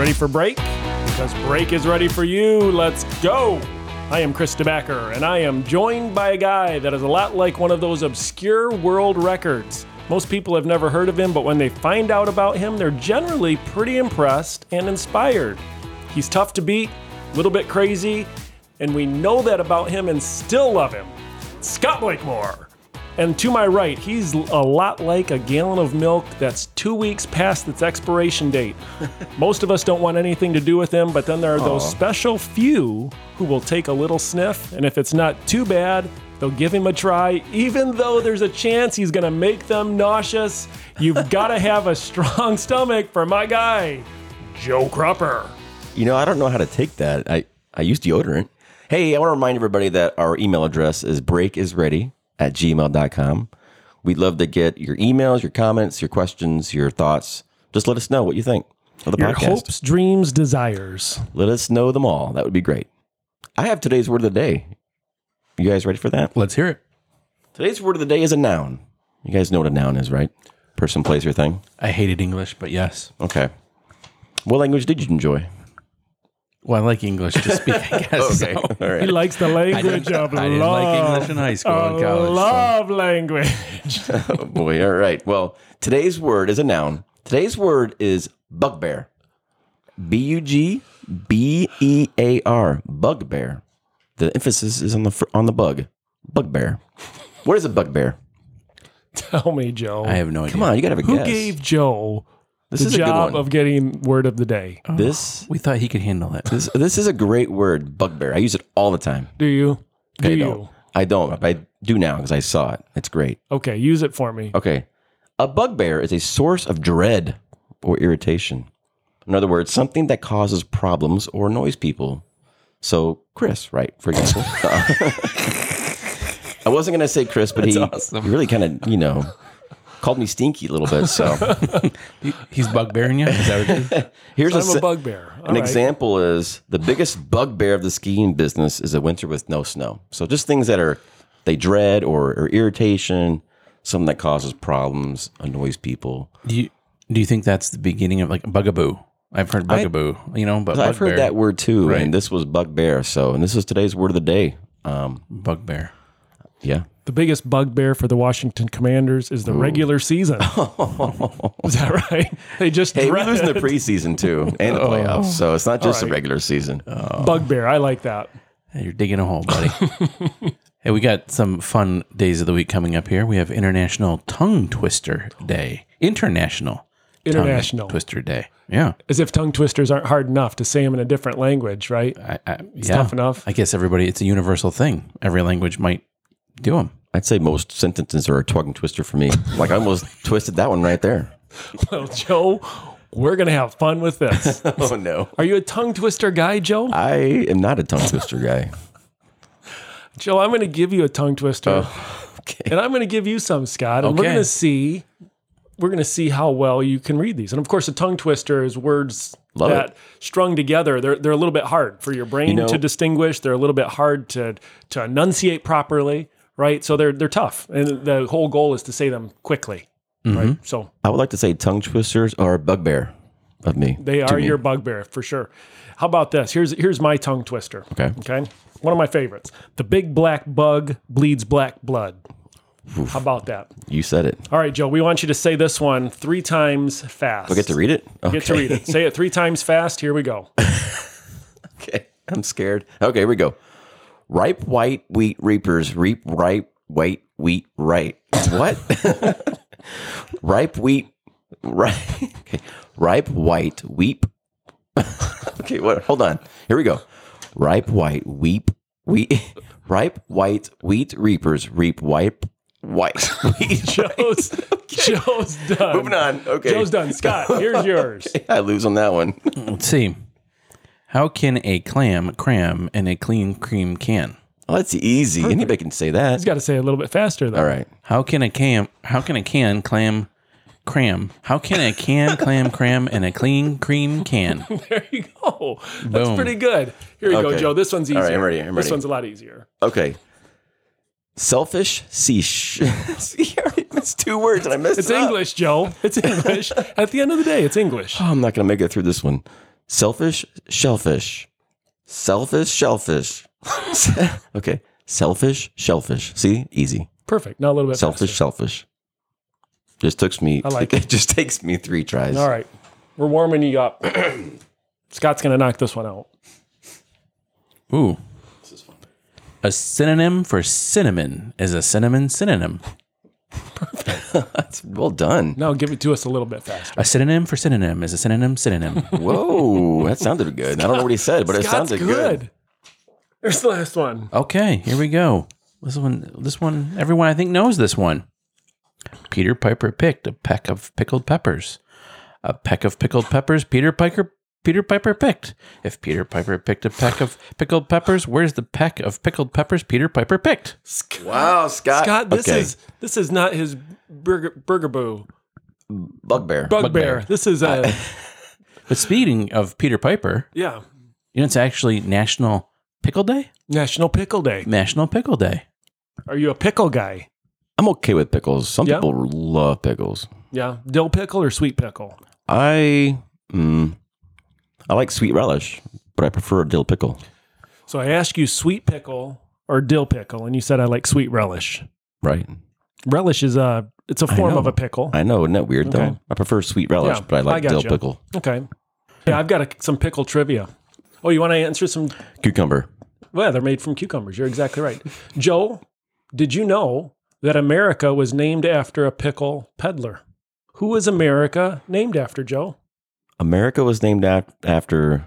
ready for break? Because break is ready for you. Let's go. I am Chris DeBacker, and I am joined by a guy that is a lot like one of those obscure world records. Most people have never heard of him, but when they find out about him, they're generally pretty impressed and inspired. He's tough to beat, a little bit crazy, and we know that about him and still love him. Scott Blakemore. And to my right, he's a lot like a gallon of milk that's two weeks past its expiration date. Most of us don't want anything to do with him, but then there are those special few who will take a little sniff, and if it's not too bad, they'll give him a try, even though there's a chance he's gonna make them nauseous. You've gotta have a strong stomach for my guy, Joe Cropper. You know, I don't know how to take that. I, I use deodorant. Hey, I want to remind everybody that our email address is breakisready at gmail.com. We'd love to get your emails, your comments, your questions, your thoughts. Just let us know what you think of the Your podcast. hopes, dreams, desires. Let us know them all. That would be great. I have today's word of the day. You guys ready for that? Let's hear it. Today's word of the day is a noun. You guys know what a noun is, right? Person, place, or thing. I hated English, but yes. Okay. What language did you enjoy? Well, I like English to speak, I guess. Okay. so. All He likes the language of I didn't love. like English in high school and college. so- love language. Oh boy. All right. Well, today's word is a noun. Today's word is bugbear. B U G B E A R. Bugbear. The emphasis is on the fr- on the bug. Bugbear. What is a bugbear? Tell me, Joe. I have no idea. Come on, you gotta have a Who guess. Who gave Joe this the is a good job one. of getting word of the day? Oh, this We thought he could handle it. this this is a great word. Bugbear. I use it all the time. Do you? Do I you? don't. I don't. but I do now because I saw it. It's great. Okay, use it for me. Okay. A bugbear is a source of dread or irritation. In other words, something that causes problems or annoys people. So, Chris, right, for example. I wasn't going to say Chris, but he, awesome. he really kind of, you know, called me stinky a little bit. So, He's bugbearing you? Is that what it is? here's a, I'm a si- bugbear. All an right. example is the biggest bugbear of the skiing business is a winter with no snow. So, just things that are they dread or, or irritation, something that causes problems, annoys people. Do you, do you think that's the beginning of like bugaboo? I've heard bugaboo, you know, but I've heard bugbear- that word too, Right. and this was bugbear. So, and this is today's word of the day. Um, Bugbear. yeah, The biggest bugbear for the Washington Commanders is the regular season. is that right? They just hey, we're dread losing the preseason too, and the oh. playoffs. So it's not just the regular season. Oh. bugbear. I like that. Hey, you're digging a hole, buddy. hey, we got some fun days of the week coming up here. We have International Tongue Twister Day. International. International. Tongue Twister Day. Yeah. As if tongue twisters aren't hard enough to say them in a different language, right? I, I, it's tough enough. I guess everybody, it's a universal thing. Every language might do them. I'd say most sentences are a tongue twister for me. Like I almost twisted that one right there. Well, Joe, we're gonna have fun with this. Oh no, Are you a tongue twister guy, Joe? I am not a tongue twister guy. Joe, I'm going to give you a tongue twister, oh, Okay, and I'm going to give you some, Scott, and we're going to see we're going to see how well you can read these. And of course, a tongue twister is words Love that it. strung together. They're they're a little bit hard for your brain know- to distinguish. They're a little bit hard to to enunciate properly, right? So they're they're tough, and the whole goal is to say them quickly, right? Mm-hmm. So I would like to say tongue twisters are a bugbear of me. They are me. your bugbear for sure. How about this? Here's here's my tongue twister. Okay. Okay. One of my favorites. The big black bug bleeds black blood. How about that? You said it. All right, Joe. We want you to say this one three times fast. I get to read it. Okay. Get to read it. Say it three times fast. Here we go. Okay, I'm scared. Okay, here we go. Ripe white wheat reapers reap ripe white wheat right. What? ripe wheat right. Okay. Ripe white wheat. okay, what? Hold on. Here we go. Ripe white wheat wheat. Ripe white wheat reapers reap white white wheat. Joe's Joe's done. Moving on. Okay. Joe's done. Scott, here's yours. I lose on that one. Let's see. How can a clam cram in a clean cream can? Oh, that's easy. Anybody can say that. He's got to say it a little bit faster though. All right. How can a can how can a can clam cram? How can a can clam cram in a clean cream can? There you go. That's Boom. pretty good. Here you go, Joe. This one's easier. All right, I'm ready, I'm This one's a lot easier. Okay. Selfish seesh. See, I already missed two words and I missed It's it up. English, Joe. It's English. At the end of the day, it's English. Oh, I'm not going to make it through this one. Selfish shellfish. Selfish shellfish. okay. Selfish shellfish. See? Easy. Perfect. Now a little bit Selfish faster. shellfish. Just took me I like it just takes me three tries. All right. We're warming you up. Scott's going to knock this one out. Ooh. This is fun. A synonym for cinnamon is a cinnamon synonym. That's well done. Now give it to us a little bit faster. A synonym for synonym is a synonym synonym. Whoa, that sounded good. I don't know what he said, but it Scott's sounded good. There's the last one. okay, here we go. This one, this one, everyone I think knows this one. Peter Piper picked a peck of pickled peppers. A peck of pickled peppers. Peter Piper. Peter Piper picked. If Peter Piper picked a peck of pickled peppers, where's the peck of pickled peppers Peter Piper picked? Wow, Scott. Scott, this okay. is this is not his burger burger boo bugbear. bugbear. This is a But speaking of Peter Piper, yeah you know it's actually National Pickle Day. National Pickle Day. National Pickle Day. Are you a pickle guy? I'm okay with pickles. Some Yeah? people love pickles. Yeah, dill pickle or sweet pickle? I mm, I like sweet relish, but I prefer a dill pickle. So I asked you sweet pickle or dill pickle, and you said I like sweet relish. Right. Relish is a it's a form know. of a pickle. I know, isn't that weird Okay. though? I prefer sweet relish, Yeah, but I like I dill pickle. Okay. Yeah, I've got a, some pickle trivia. Oh, you want to answer some? Cucumber. Well, they're made from cucumbers. You're exactly right. Joe, did you know that America was named after a pickle peddler? Who was America named after, Joe? America was named af- after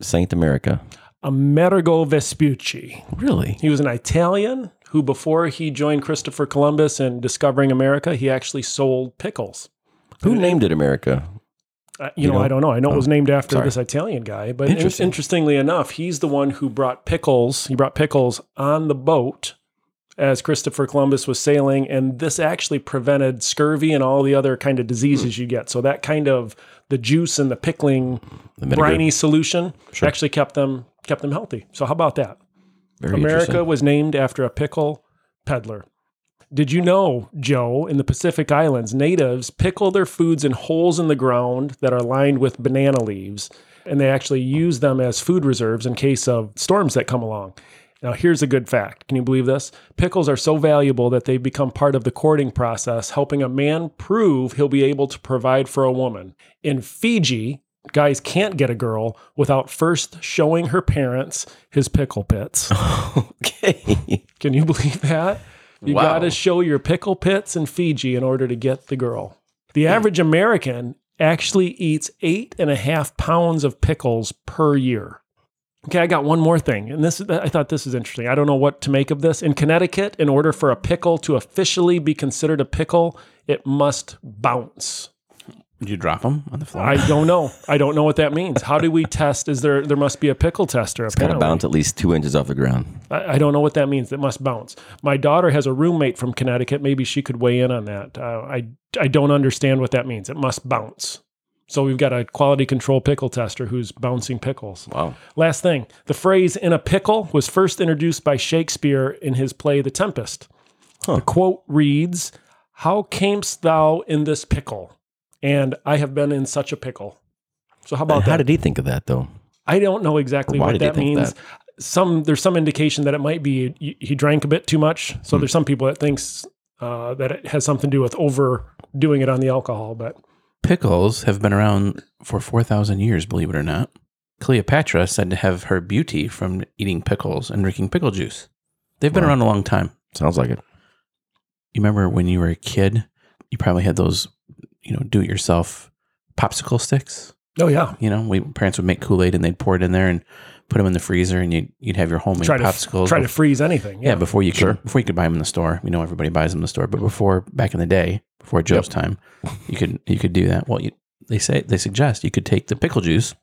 Saint America. Amerigo Vespucci. Really? He was an Italian who, before he joined Christopher Columbus in discovering America, he actually sold pickles. Who named it America? Uh, you, know, know? I don't know. I know it was named after sorry. this Italian guy, but in- interestingly enough, he's the one who brought pickles. He brought pickles on the boat as Christopher Columbus was sailing, and this actually prevented scurvy and all the other kind of diseases you get. So that kind of the juice and the pickling The briny solution actually kept them kept them healthy. So how about that? Very America was named after a pickle peddler. Did you know, Joe, in the Pacific Islands, natives pickle their foods in holes in the ground that are lined with banana leaves, and they actually use them as food reserves in case of storms that come along. Now, here's a good fact. Can you believe this? Pickles are so valuable that they've become part of the courting process, helping a man prove he'll be able to provide for a woman. In Fiji, guys can't get a girl without first showing her parents his pickle pits. okay. Can you believe that? You Wow. got to show your pickle pits in Fiji in order to get the girl. The hmm. average American actually eats eight and a half pounds of pickles per year. Okay, I got one more thing, and this I thought this is interesting. I don't know what to make of this. In Connecticut, in order for a pickle to officially be considered a pickle, it must bounce. Did you drop them on the floor? I don't know. I don't know what that means. How do we test? Is there there must be a pickle tester? It's got to bounce at least two inches off the ground. I, I don't know what that means. It must bounce. My daughter has a roommate from Connecticut. Maybe she could weigh in on that. Uh, I I don't understand what that means. It must bounce. So we've got a quality control pickle tester who's bouncing pickles. Wow. Last thing, the phrase "in a pickle" was first introduced by Shakespeare in his play *The Tempest*. The quote reads, "How camest thou in this pickle?" And I have been in such a pickle. So how about How that? did he think of that though? I don't know exactly Why what did he that think means. that? Some there's some indication that it might be he, drank a bit too much. Hmm. So there's some people that thinks uh, that it has something to do with overdoing it on the alcohol. But Pickles have been around for 4,000 years, believe it or not. Cleopatra said to have her beauty from eating pickles and drinking pickle juice. They've been Wow. around a long time. Sounds like it. You remember when you were a kid, you probably had those, you know, do it yourself popsicle sticks. oh yeah, You know, we parents would make Kool Aid and they'd pour it in there and put them in the freezer, and you'd, you'd have your homemade try to popsicles. try to freeze anything. yeah, Yeah, before you could Sure. before you could buy them in the store. We know everybody buys them in the store, but before back in the day, before Joe's time, you could you could do that. Well, you, they say they suggest you could take the pickle juice,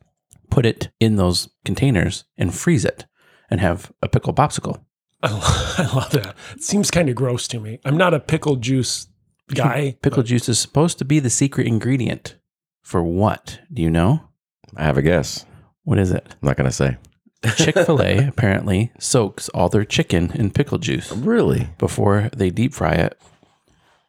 put it in those containers, and freeze it, and have a pickle popsicle. I, I love that. It seems kind of gross to me. I'm not a pickle juice guy. Pickle juice is supposed to be the secret ingredient for what? Do you know? I have a guess. What is it? I'm not gonna say. Chick fil A apparently soaks all their chicken in pickle juice Really? before they deep fry it.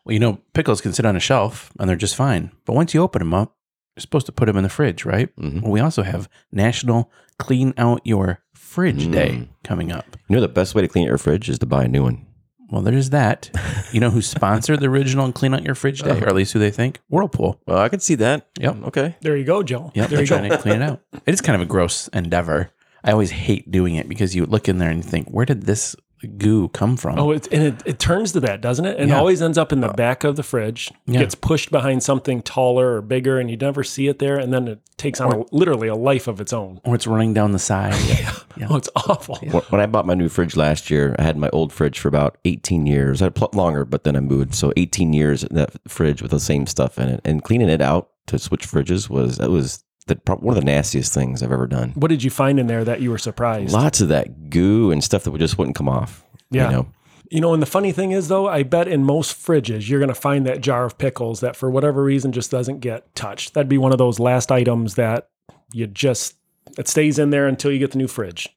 Well, you know, pickles can sit on a shelf and they're just fine. But once you open them up, you're supposed to put them in the fridge, right? Mhm. Well, we also have National Clean Out Your Fridge Mm. Day coming up. You know the best way to clean your fridge is to buy a new one. Well, there's that. You know who sponsored the original Clean Out Your Fridge Day, or at least who they think? Whirlpool. Well, I could see that. Yep. Okay. There you go, Joe. Yep, there they're you go. trying to clean it out. It is kind of a gross endeavor. I always hate doing it because you look in there and you think, where did this goo come from? Oh, it, and it, it turns to that, doesn't it? And Yeah. always ends up in the uh, back of the fridge, Yeah. gets pushed behind something taller or bigger, and you never see it there. And then it takes on a, literally a life of its own. or it's running down the side. Yeah. Oh, it's awful. When- When I bought my new fridge last year, I had my old fridge for about 18 years. I had pl- longer, but then I moved. So 18 years in that fridge with the same stuff in it. And cleaning it out to switch fridges was, that was the, prob- one of the nastiest things I've ever done. What did you find in there that you were surprised? Lots of that goo and stuff that would just wouldn't come off. Yeah. You know? You know, and the funny thing is, though, I bet in most fridges, you're going to find that jar of pickles that for whatever reason just doesn't get touched. That'd be one of those last items that you just, it stays in there until you get the new fridge.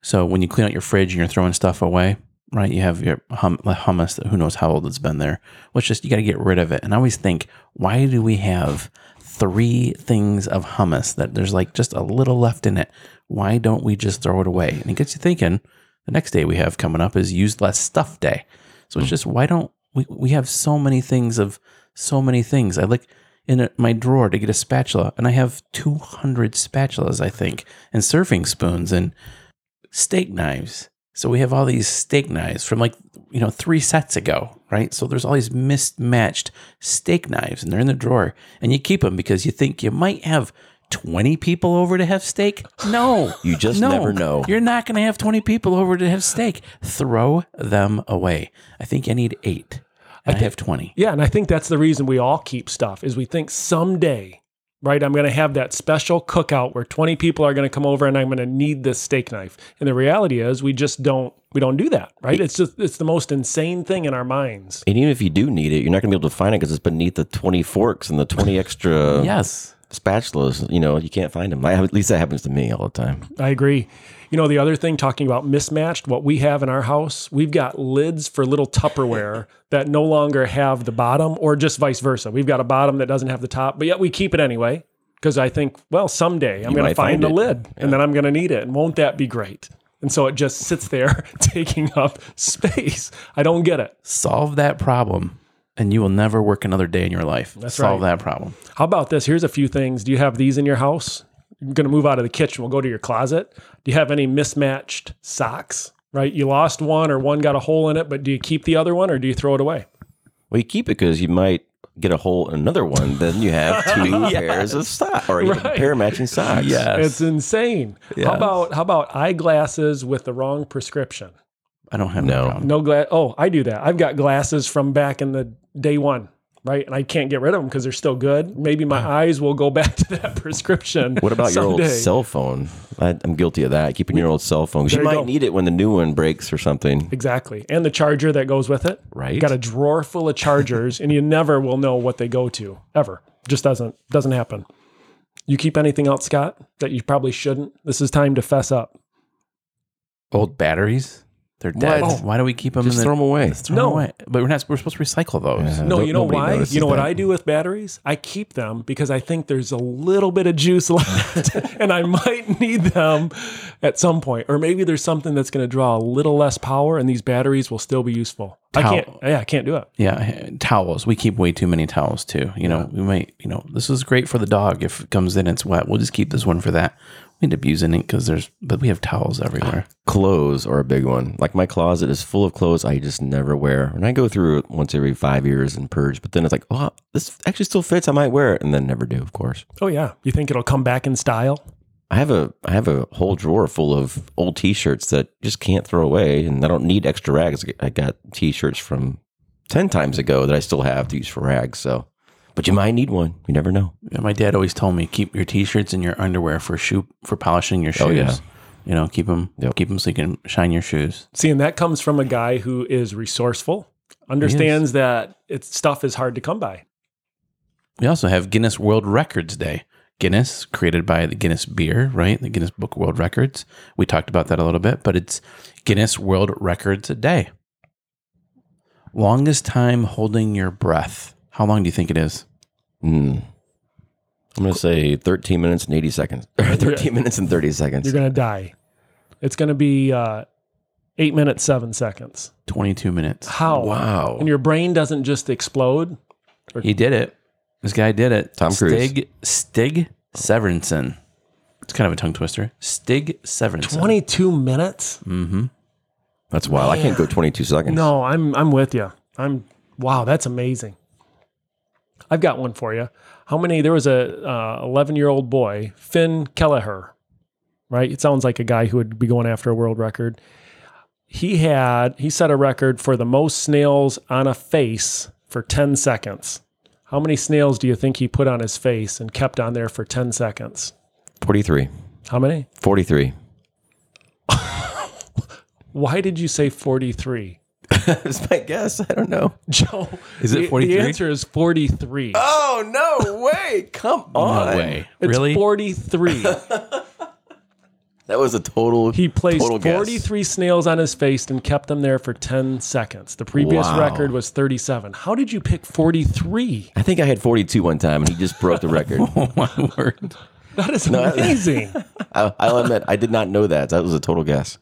So when you clean out your fridge and you're throwing stuff away, right? You have your hum- like hummus that who knows how old it's been there. Well, it's just you got to get rid of it. And I always think, why do we have three things of hummus that there's like just a little left in it? Why don't we just throw it away? And it gets you thinking. The next day we have coming up is use less stuff day. So it's hmm. just why don't we? We have so many things of so many things. I look in a, my drawer to get a spatula, and I have 200 spatulas, I think, and surfing spoons and steak knives. So we have all these steak knives from like, you know, three sets ago, right? So there's all these mismatched steak knives and they're in the drawer and you keep them because you think you might have 20 people over to have steak. No. You just never know. You're not going to have 20 people over to have steak. Throw them away. I think I need eight. And I have 20. Yeah, and I think that's the reason we all keep stuff is we think someday, right, I'm going to have that special cookout where 20 people are going to come over and I'm going to need this steak knife. And the reality is we just don't we don't do that, right? It's just it's the most insane thing in our minds. And even if you do need it, you're not going to be able to find it because it's beneath the 20 forks and the 20 extra Yes. spatulas. You know, you can't find them. I, at least that happens to me all the time. I agree. You know, the other thing talking about mismatched, what we have in our house, we've got lids for little Tupperware that no longer have the bottom or just vice versa. We've got a bottom that doesn't have the top, but yet we keep it anyway because I think, well, someday I'm going to find find the lid and then I'm going to need it. And won't that be great? And so it just sits there taking up space. I don't get it. Solve that problem and you will never work another day in your life. That's Solve right. that problem. How about this? Here's a few things. Do you have these in your house? You're going to move out of the kitchen. We'll go to your closet. Do you have any mismatched socks? Right? You lost one or one got a hole in it, but do you keep the other one or do you throw it away? Well, you keep it because you might get a hole in another one. Then you have two pairs of socks or you have a pair of matching socks. It's insane. How about how about eyeglasses with the wrong prescription? I don't have No. no. No glass. Oh, I do that. I've got glasses from back in the day one, right? And I can't get rid of them because they're still good. Maybe my eyes will go back to that prescription. What about your old cell phone? I, I'm guilty of that. Keeping your old cell phone 'Cause There you you might go. need it when the new one breaks or something. Exactly. And the charger that goes with it. Right. You got a drawer full of chargers and you never will know what they go to ever. Just doesn't doesn't happen. You keep anything else, Scott, that you probably shouldn't? This is time to fess up. Old batteries. They're dead. What? Why do we keep them Just in the, throw them away. Throw No. them away. But we're not. We're supposed to recycle those. Yeah. No, you know why? You know what that. I do with batteries? I keep them because I think there's a little bit of juice left and I might need them at some point. Or maybe there's something that's going to draw a little less power and these batteries will still be useful. I can't yeah, I can't do it. Yeah, towels. We keep way too many towels too. You know, we might. You know, this is great for the dog if it comes in. It's wet. We'll just keep this one for that. We end up using it because there's. But we have towels everywhere. Clothes are a big one. Like my closet is full of clothes I just never wear. And I go through it once every five years and purge. But then it's like, oh, this actually still fits. I might wear it, and then never do. Of course. Oh yeah. You think it'll come back in style? I have a I have a whole drawer full of old T-shirts that just can't throw away, and I don't need extra rags. I got T-shirts from ten times ago that I still have to use for rags. So, but you might need one. You never know. Yeah, My dad always told me keep your t-shirts and your underwear for shoe for polishing your shoes. Oh, yeah. You know, keep them Yep. keep them so you can shine your shoes. See, and that comes from a guy who is resourceful, understands that it's stuff is hard to come by. We also have Guinness World Records Day. Guinness, created by the Guinness Beer, right? The Guinness Book of World Records. We talked about that a little bit, but it's Guinness World Records Day. Longest time holding your breath. How long do you think it is? Mm. I'm going to say 13 minutes and 80 seconds. Or 13 minutes and 30 seconds. You're gonna die. It's gonna be uh, eight minutes seven seconds. 22 minutes. How? Wow. And your brain doesn't just explode. He did it. This guy did it. Tom Cruise. Stig, Stig Severinsen. It's kind of a tongue twister. Stig Severinsen. Twenty two minutes. Mhm. That's wild. I can't go 22 seconds. No, I'm I'm with you. I'm wow. That's amazing. I've got one for you. How many? There was a uh, 11 year old boy, Finn Kelleher, right? It sounds like a guy who would be going after a world record. He had he set a record for the most snails on a face for 10 seconds. How many snails do you think he put on his face and kept on there for 10 seconds? 43. How many? 43. Why did you say 43? That's my guess. I don't know. Joe, Is it the- 43? The answer is 43. Oh, no way. Come on, No on. way. It's really? 43. That was a total. He placed total guess. 43 snails on his face and kept them there for 10 seconds. The previous Wow. record was 37. How did you pick 43? I think I had 42 one time and he just broke the record. oh, my word. That is amazing. I, I'll admit, I did not know that. That was a total guess.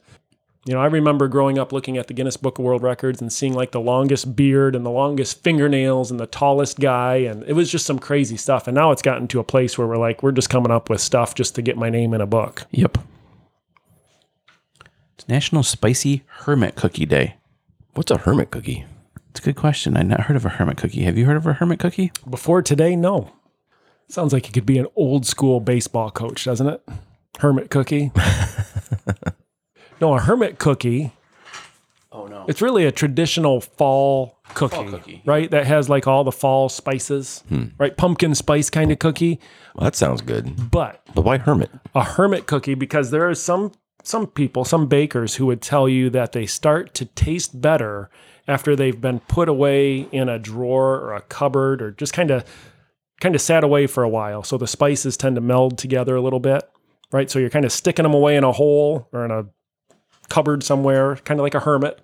You know, I remember growing up looking at the Guinness Book of World Records and seeing like the longest beard and the longest fingernails and the tallest guy. And it was just some crazy stuff. And now it's gotten to a place where we're like, we're just coming up with stuff just to get my name in a book. Yep. It's National Spicy Hermit Cookie Day. What's a hermit cookie? It's a good question. I've not heard of a hermit cookie. Have you heard of a hermit cookie? Before today, no. Sounds like it could be an old school baseball coach, doesn't it? Hermit cookie. no, a hermit cookie. Oh, no. It's really a traditional fall cookie, cookie. right? That has like all the fall spices, hmm. right? Pumpkin spice kind of cookie. Well, that sounds good. But But why hermit? a hermit cookie because there are some some people, some bakers who would tell you that they start to taste better after they've been put away in a drawer or a cupboard or just kind of kind of sat away for a while. So the spices tend to meld together a little bit, right? So you're kind of sticking them away in a hole or in a cupboard somewhere, kind of like a hermit.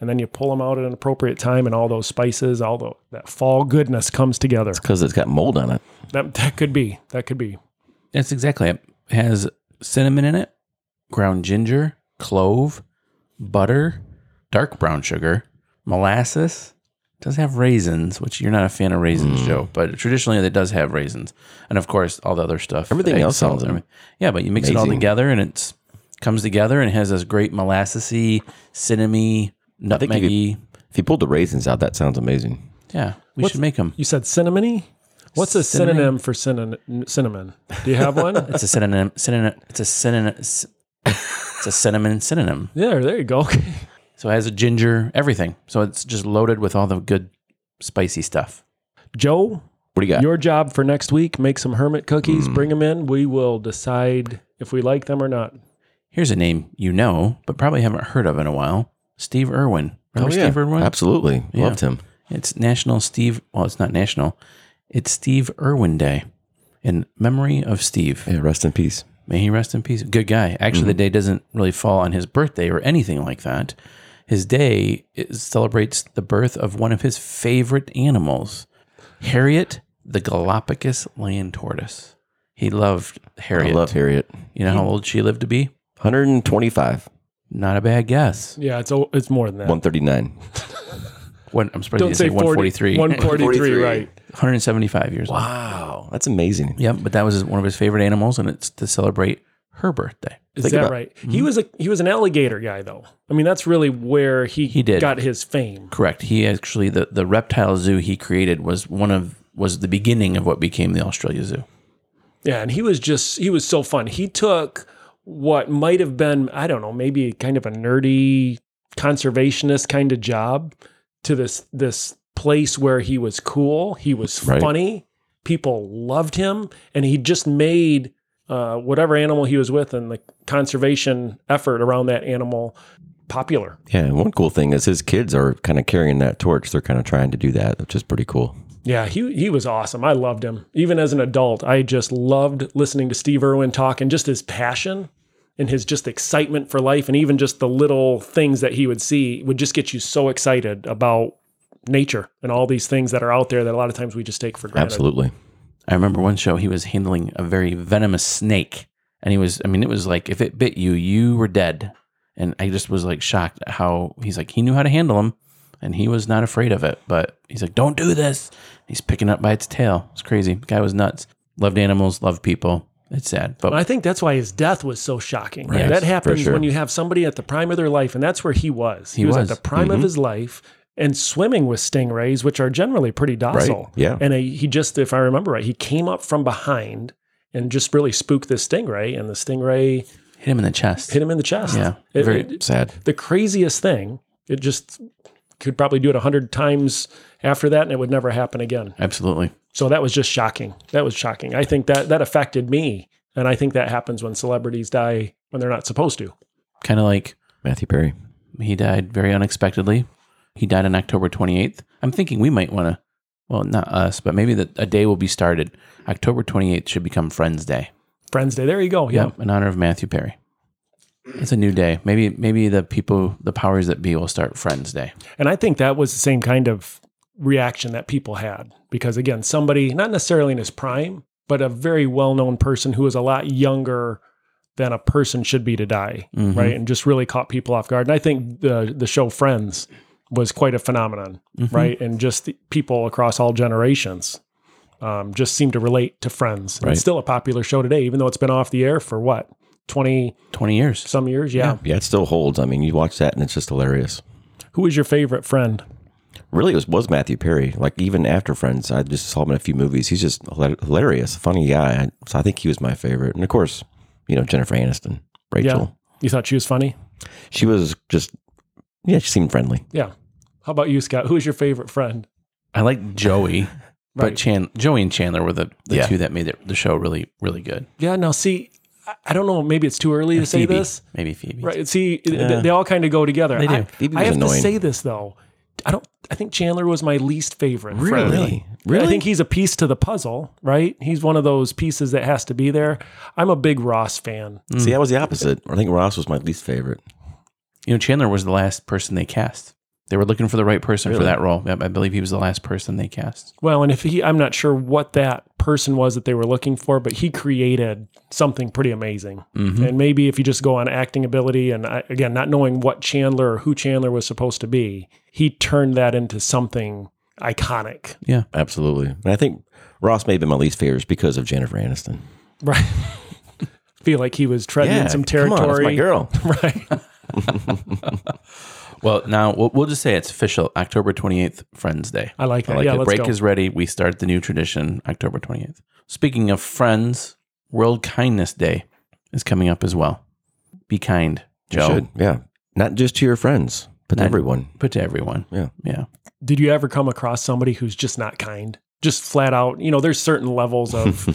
And then you pull them out at an appropriate time, and all those spices, all the, that fall goodness comes together. It's Because it's got mold on it. That, that could be. That could be. That's exactly it. It has cinnamon in it, ground ginger, clove, butter, dark brown sugar, molasses. It does have raisins, which you're not a fan of raisins, mm. Joe, but traditionally it does have raisins, and of course all the other stuff. Everything else sounds and everything. yeah, but you mix it all together and it's comes together and has this great molassesy, cinnamony, think you nutmeggy. If you pulled the raisins out, that sounds amazing. Yeah, we should make them. You said cinnamony? What's a Cinnamon? synonym for cinnamon? cinnamon? Do you have one? It's a synonym. Synonym. It's a synonym. It's a cinnamon synonym. yeah, there you go. Okay. So it has a ginger, everything. So it's just loaded with all the good spicy stuff. Joe, What do you got? your job for next week, make some hermit cookies, Hmm. bring them in. We will decide if we like them or not. Here's a name you know, but probably haven't heard of in a while. Steve Irwin. Remember oh, Steve Irwin? Absolutely. Yeah. Loved him. It's National Steve. Well, it's not national. It's Steve Irwin Day, in memory of Steve. Yeah, rest in peace. May he rest in peace. Good guy. Actually, the mm-hmm. day doesn't really fall on his birthday or anything like that. His day is, celebrates the birth of one of his favorite animals, Harriet, the Galapagos land tortoise. He loved Harriet. I love Harriet. you know how old she lived to be? 125, Not a bad guess. Yeah, it's o- it's more than that. 139. What, I'm surprised Don't you say say 143. 143, 143. right. 175 years old. Wow. That's amazing. Yep, but that was his- one of his favorite animals, and it's to celebrate her birthday. Is Think that about- right? He was a he was an alligator guy though. I mean, that's really where he, He did. got his fame. Correct. He actually the, the reptile zoo he created was one of was the beginning of what became the Australia Zoo. Yeah, and he was just he was so fun. He took what might have been, I don't know, maybe kind of a nerdy conservationist kind of job to this this place where he was cool, he was Right. funny, people loved him, and he just made uh, whatever animal he was with and the conservation effort around that animal popular. Yeah. and One cool thing is his kids are kind of carrying that torch. They're kind of trying to do that, which is pretty cool. Yeah, he he was awesome. I loved him. Even as an adult, I just loved listening to Steve Irwin talk and just his passion and his just excitement for life and even just the little things that he would see would just get you so excited about nature and all these things that are out there that a lot of times we just take for granted. Absolutely. I remember one show he was handling a very venomous snake, and he was. I mean, it was like if it bit you, you were dead. And I just was like shocked at how he's like he knew how to handle him, and he was not afraid of it. But he's like, "Don't do this." He's picking up by its tail. It's crazy. The guy was nuts. Loved animals. Loved people. It's sad, but I think that's why his death was so shocking. Right. That happens sure. when you have somebody at the prime of their life, and that's where he was. He, was. was. at the prime Mm-hmm. of his life and swimming with stingrays, which are generally pretty docile. yeah. And he he just, if I remember right, he came up from behind and just really spooked this stingray, and the stingray hit him in the chest. hit him in the chest. Yeah, It- very- it- Sad. the craziest thing. It just could probably do it a hundred times after that, and it would never happen again. Absolutely. So that was just shocking. That was shocking. I think that that affected me, and I think that happens when celebrities die when they're not supposed to. Kind of like Matthew Perry. he died very unexpectedly. He died on October 28th. I'm thinking we might want to, well, not us, but maybe that a day will be started. October 28th should become Friends Day. Friends Day. There you go. Yeah. Yep, in honor of Matthew Perry. It's a new day. Maybe maybe the people, the powers that be, will start Friends Day. And I think that was the same kind of reaction that people had because again, somebody not necessarily in his prime, but a very well-known person who is a lot younger than a person should be to die, Mhm. right? And just really caught people off guard. And I think the the show Friends was quite a phenomenon, Mhm. right? And just people across all generations um, just seem to relate to Friends. Right. It's still a popular show today, even though it's been off the air for what twenty 20 years. some years. Yeah. Yeah, it still holds. I mean, you watch that and it's just hilarious. Who is your favorite friend? Really, it was, was Matthew Perry. Like even after Friends, I just saw him in a few movies. He's just hilarious, funny guy. I, so I think he was my favorite. And of course, you know Jennifer Aniston, Rachel. You thought she was funny? She was just yeah, she seemed friendly. Yeah. How about you, Scott? Who is your favorite friend? I like Joey, but Chan- Joey and Chandler were the, the Yeah. two that made the show really, really good. Yeah, now see, I- I don't know, maybe it's too early to say this. Maybe Phoebe. Right. See, Yeah. they all kind of go together. They do. I, Phoebe I was have to say this though. I don't I think Chandler was my least favorite. friend. Really? I think he's a piece to the puzzle, right? He's one of those pieces that has to be there. I'm a big Ross fan. See, I was the opposite. I think Ross was my least favorite. You know, Chandler was the last person they cast. They were looking for the right person for that role. Yep, I believe he was the last person they cast. Well, and if he I'm not sure what that person was that they were looking for, but he created something pretty amazing. Mhm. And maybe if you just go on acting ability and I, again, not knowing what Chandler or who Chandler was supposed to be, he turned that into something iconic. Yeah, absolutely. And I think Ross may have been my least favorite because of Jennifer Aniston. Right. Feel like he was treading in some come on, that's territory. my girl. Right. Well, now we'll, we'll just say it's official October 28th, Friends Day. I like that. I like yeah, it. let's Break go. is ready. We start the new tradition October 28th. Speaking of friends, World Kindness Day is coming up as well. Be kind, You Joe. should. Yeah. Not just to your friends, but to Not- everyone. Put to everyone. Yeah. Yeah. Did you ever come across somebody who's just not kind? Just flat out, you know, there's certain levels of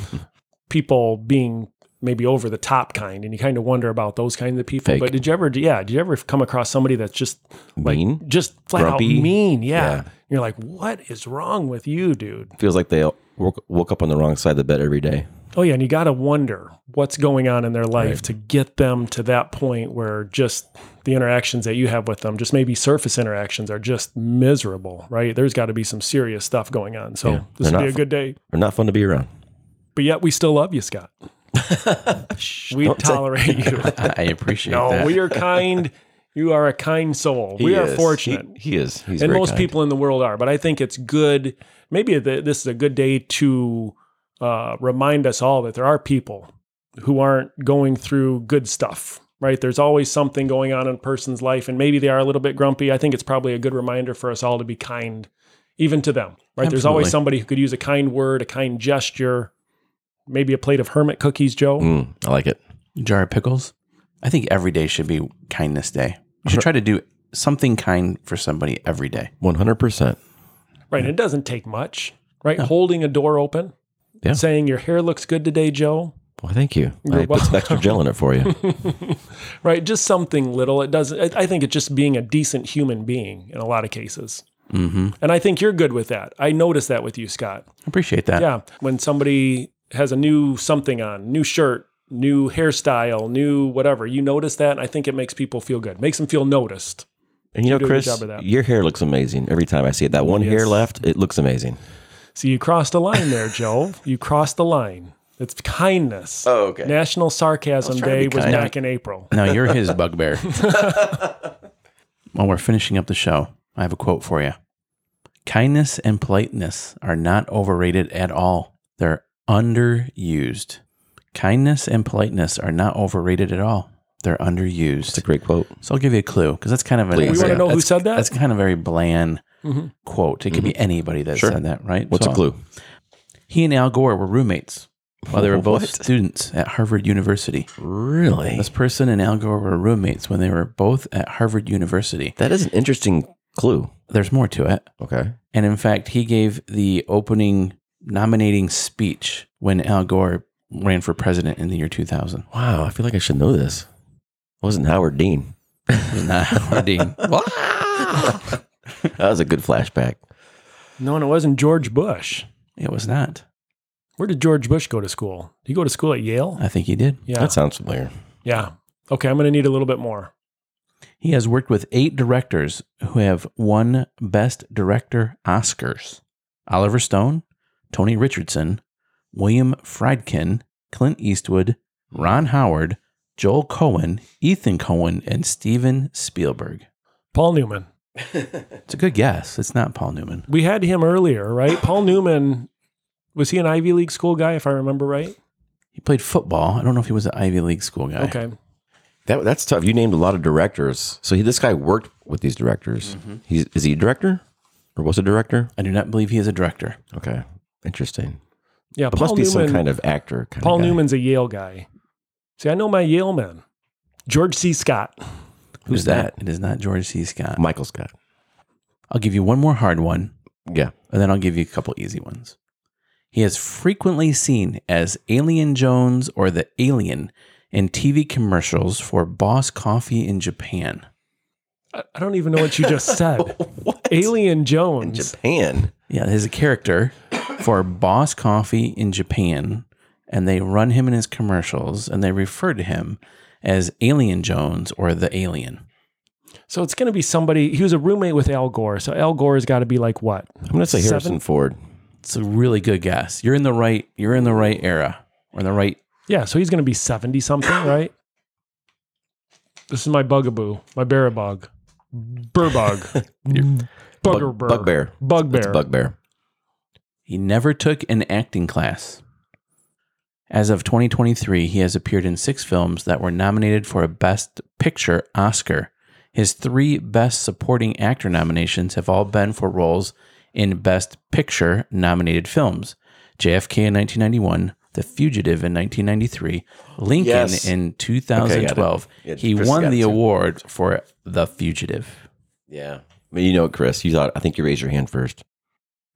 people being maybe over the top kind, and you kind of wonder about those kinds of people. Fake. But did you ever, yeah, did you ever come across somebody that's just like Mean? just flat Grumpy? out mean? Yeah. Yeah. You're like, what is wrong with you, dude? Feels like they woke, woke up on the wrong side of the bed every day. Oh yeah, and you got to wonder what's going on in their life Right. to get them to that point where just the interactions that you have with them, just maybe surface interactions, are just miserable, right? There's got to be some serious stuff going on. So Yeah, this would be a good day. They're not fun to be around. But yet we still love you, Scott. we don't tolerate you. I appreciate no, that. we are kind. You are a kind soul. we He are fortunate. He, he is. He's and most kind. people in the world are. But I think it's good. Maybe the, this is a good day to uh, remind us all that there are people who aren't going through good stuff. Right? There's always something going on in a person's life, and maybe they are a little bit grumpy. I think it's probably a good reminder for us all to be kind, even to them. Right? There's always somebody who could use a kind word, a kind gesture, maybe a plate of hermit cookies, Joe. Mm, I like it. jar of pickles. I think every day should be kindness day. You should try to do something kind for somebody every day. 100%. Right. And it doesn't take much, right? Holding a door open, Yeah. saying your hair looks good today, Joe. Well, thank you. You're I put some extra gel in it for you. right? Just something little. It doesn't. I I think it's just being a decent human being in a lot of cases. Mm-hmm. And I think you're good with that. I noticed that with you, Scott. I appreciate that. Yeah, when somebody has a new something on, new shirt, new hairstyle, new whatever, you notice that. And I think it makes people feel good. Makes them feel noticed. And you know, do a good Chris, job of that. your hair looks amazing every time I see it. That one hair left, it looks amazing. So you crossed a line there, Joe. You crossed the line. It's kindness. Oh, okay. National Sarcasm trying to Day was back in April. No, you're his bugbear. While we're finishing up the show, I have a quote for you. Kindness and politeness are not overrated at all. They're underused. Kindness and politeness are not overrated at all. They're underused. It's a great quote. So I'll give you a clue because that's kind of an. Please. We want to know who said that? That's kind of a very bland Mhm. quote. It could be anybody that Sure. said that, right? What's So, a clue? He and Al Gore were roommates while they were both What? students at Harvard University. Really? This person and Al Gore were roommates when they were both at Harvard University. That is an interesting clue. There's more to it. Okay. And in fact, he gave the opening nominating speech when Al Gore ran for president in the year 2000. Wow. I feel like I should know this. It wasn't Howard Dean. It not Howard Dean. that was a good flashback. No, and it wasn't George Bush. It was not. Where did George Bush go to school? Did he go to school at Yale? I think he did. Yeah. That sounds familiar. yeah. Okay, I'm going to need a little bit more. He has worked with eight directors who have won Best Director Oscars Oliver Stone, Tony Richardson, William Friedkin, Clint Eastwood, Ron Howard, Joel Coen, Ethan Coen, and Steven Spielberg. Paul Newman. It's a good guess. It's not Paul Newman. We had him earlier, right? Paul Newman, was he an Ivy League school guy, if I remember right? He played football. I don't know if he was an Ivy League school guy. Okay. That, that's tough. You named a lot of directors. So he, this guy worked with these directors. Mm-hmm. He's is he a director or was a director? I do not believe he is a director. Okay, interesting. Yeah, But Paul must be Newman. some kind of actor. Kind Paul of guy. Newman's a Yale guy. See, I know my Yale men. George C. Scott. Who's Who's that? It is not George C. Scott. Michael Scott. I'll give you one more hard one, Yeah. and then I'll give you a couple easy ones. He is frequently seen as Alien Jones or the Alien in TV commercials for Boss Coffee in Japan. I I don't even know what you just said. What? Alien Jones. Japan. Yeah, he's a character for Boss Coffee in Japan, and they run him in his commercials, and they refer to him as Alien Jones or the Alien. So it's going to be somebody. He was a roommate with Al Gore. So Al Gore has got to be like what? I'm gonna say Harrison Seven? Ford. It's a really good guess. You're in the right. You're in the right era or in the right. Yeah. So he's going to be 70 something, right? This is my bugaboo, my bear bug. Burbug. Bugger Bug- bugbear. Bugbear. It's bugbear. He never took an acting class. As of 2023, he has appeared in six films that were nominated for a Best Picture Oscar. His three Best Supporting Actor nominations have all been for roles in Best Picture nominated films JFK in 1991, The Fugitive in 1993, Lincoln Yes. in 2012. Yeah, he won the it award for The Fugitive. Yeah. But you know, it, Chris, you thought I think you raised your hand first.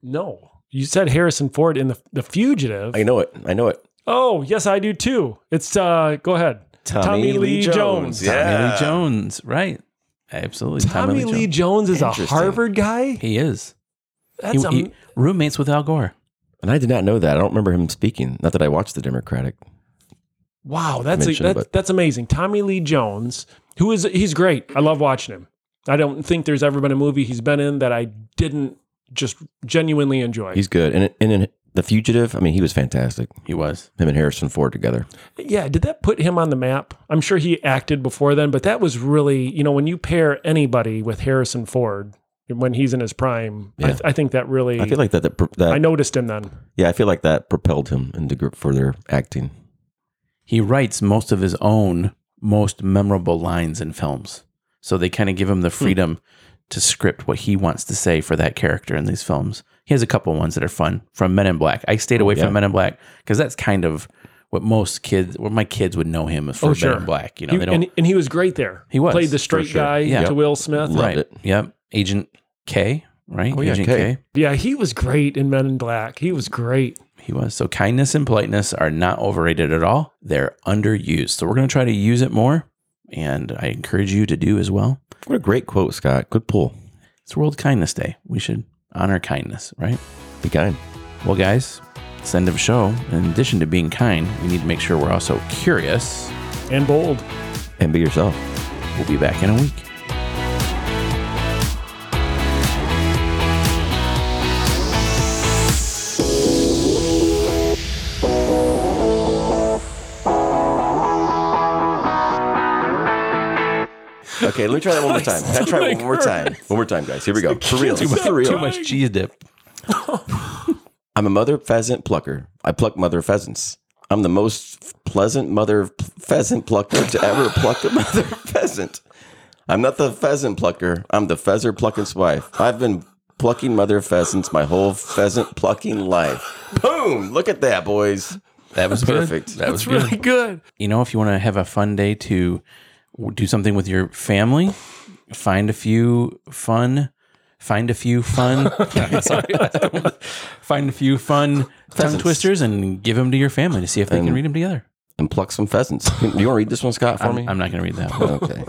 No. You said Harrison Ford in the the Fugitive. I know it. I know it. oh, yes, I do too. It's uh go ahead. Tommy Lee Jones. Tommy Yeah. Lee Jones, right. Absolutely. Tommy Lee Jones is a Harvard guy? He is. That's He, a, he- roommates with Al Gore. And I did not know that. I don't remember him speaking. Not that I watched the Democratic. wow, that's a, mention, that's, that's amazing. Tommy Lee Jones, who is he's great. I love watching him. I don't think there's ever been a movie he's been in that I didn't just genuinely enjoy. He's good. And and in The Fugitive, I mean, he was fantastic. He was. Him and Harrison Ford together. yeah, did that put him on the map? I'm sure he acted before then, but that was really, you know, when you pair anybody with Harrison Ford when he's in his prime, I, Yeah. I think that really I feel like that. that, that I noticed him then. Yeah, I feel like that propelled him into gr- further acting. He writes most of his own most memorable lines in films. So they kind of give him the hmm. freedom to script what he wants to say for that character in these films. He has a couple ones that are fun from Men in Black. I stayed oh, away yeah. from Men in Black because that's kind of what most kids, what my kids would know him as for Oh, Men in Black. You know, He- they don't. and, and he was great there. He was, played the straight sure. guy Yeah. to Will Smith. Loved right. it. Yep. Agent K. Right. Oh, yeah, Agent K. K. Yeah, he was great in Men in Black. He was great. He was. So kindness and politeness are not overrated at all. They're underused. So we're going to try to use it more. And I encourage you to do as well. What a great quote, Scott. Good pull. It's World Kindness Day. We should honor kindness, right? Be kind. Well, guys, it's the end of the show. In addition to being kind, we need to make sure we're also curious. And bold. And be yourself. We'll be back in a week. Okay, let me try that one more time. Can I try it one more time? One more time, guys. Here we go. For real. Too much, For real. too much cheese dip. I'm a mother pheasant plucker. I pluck mother pheasants. I'm the most pleasant mother pheasant plucker to ever pluck a mother pheasant. I'm not the pheasant plucker. I'm the pheasant plucker's wife. I've been plucking mother pheasants my whole pheasant plucking life. Boom! Look at that, boys. That was. Perfect. That was really good. You know, if you want to have a fun day to w- do something with your family, find a few fun, find a few fun, sorry, find a few fun tongue Pheasants. twisters and give them to your family to see if they can And- read them together. And pluck some pheasants. Do you want to read this one, Scott, for I'm, me? I'm not going to read that one. okay.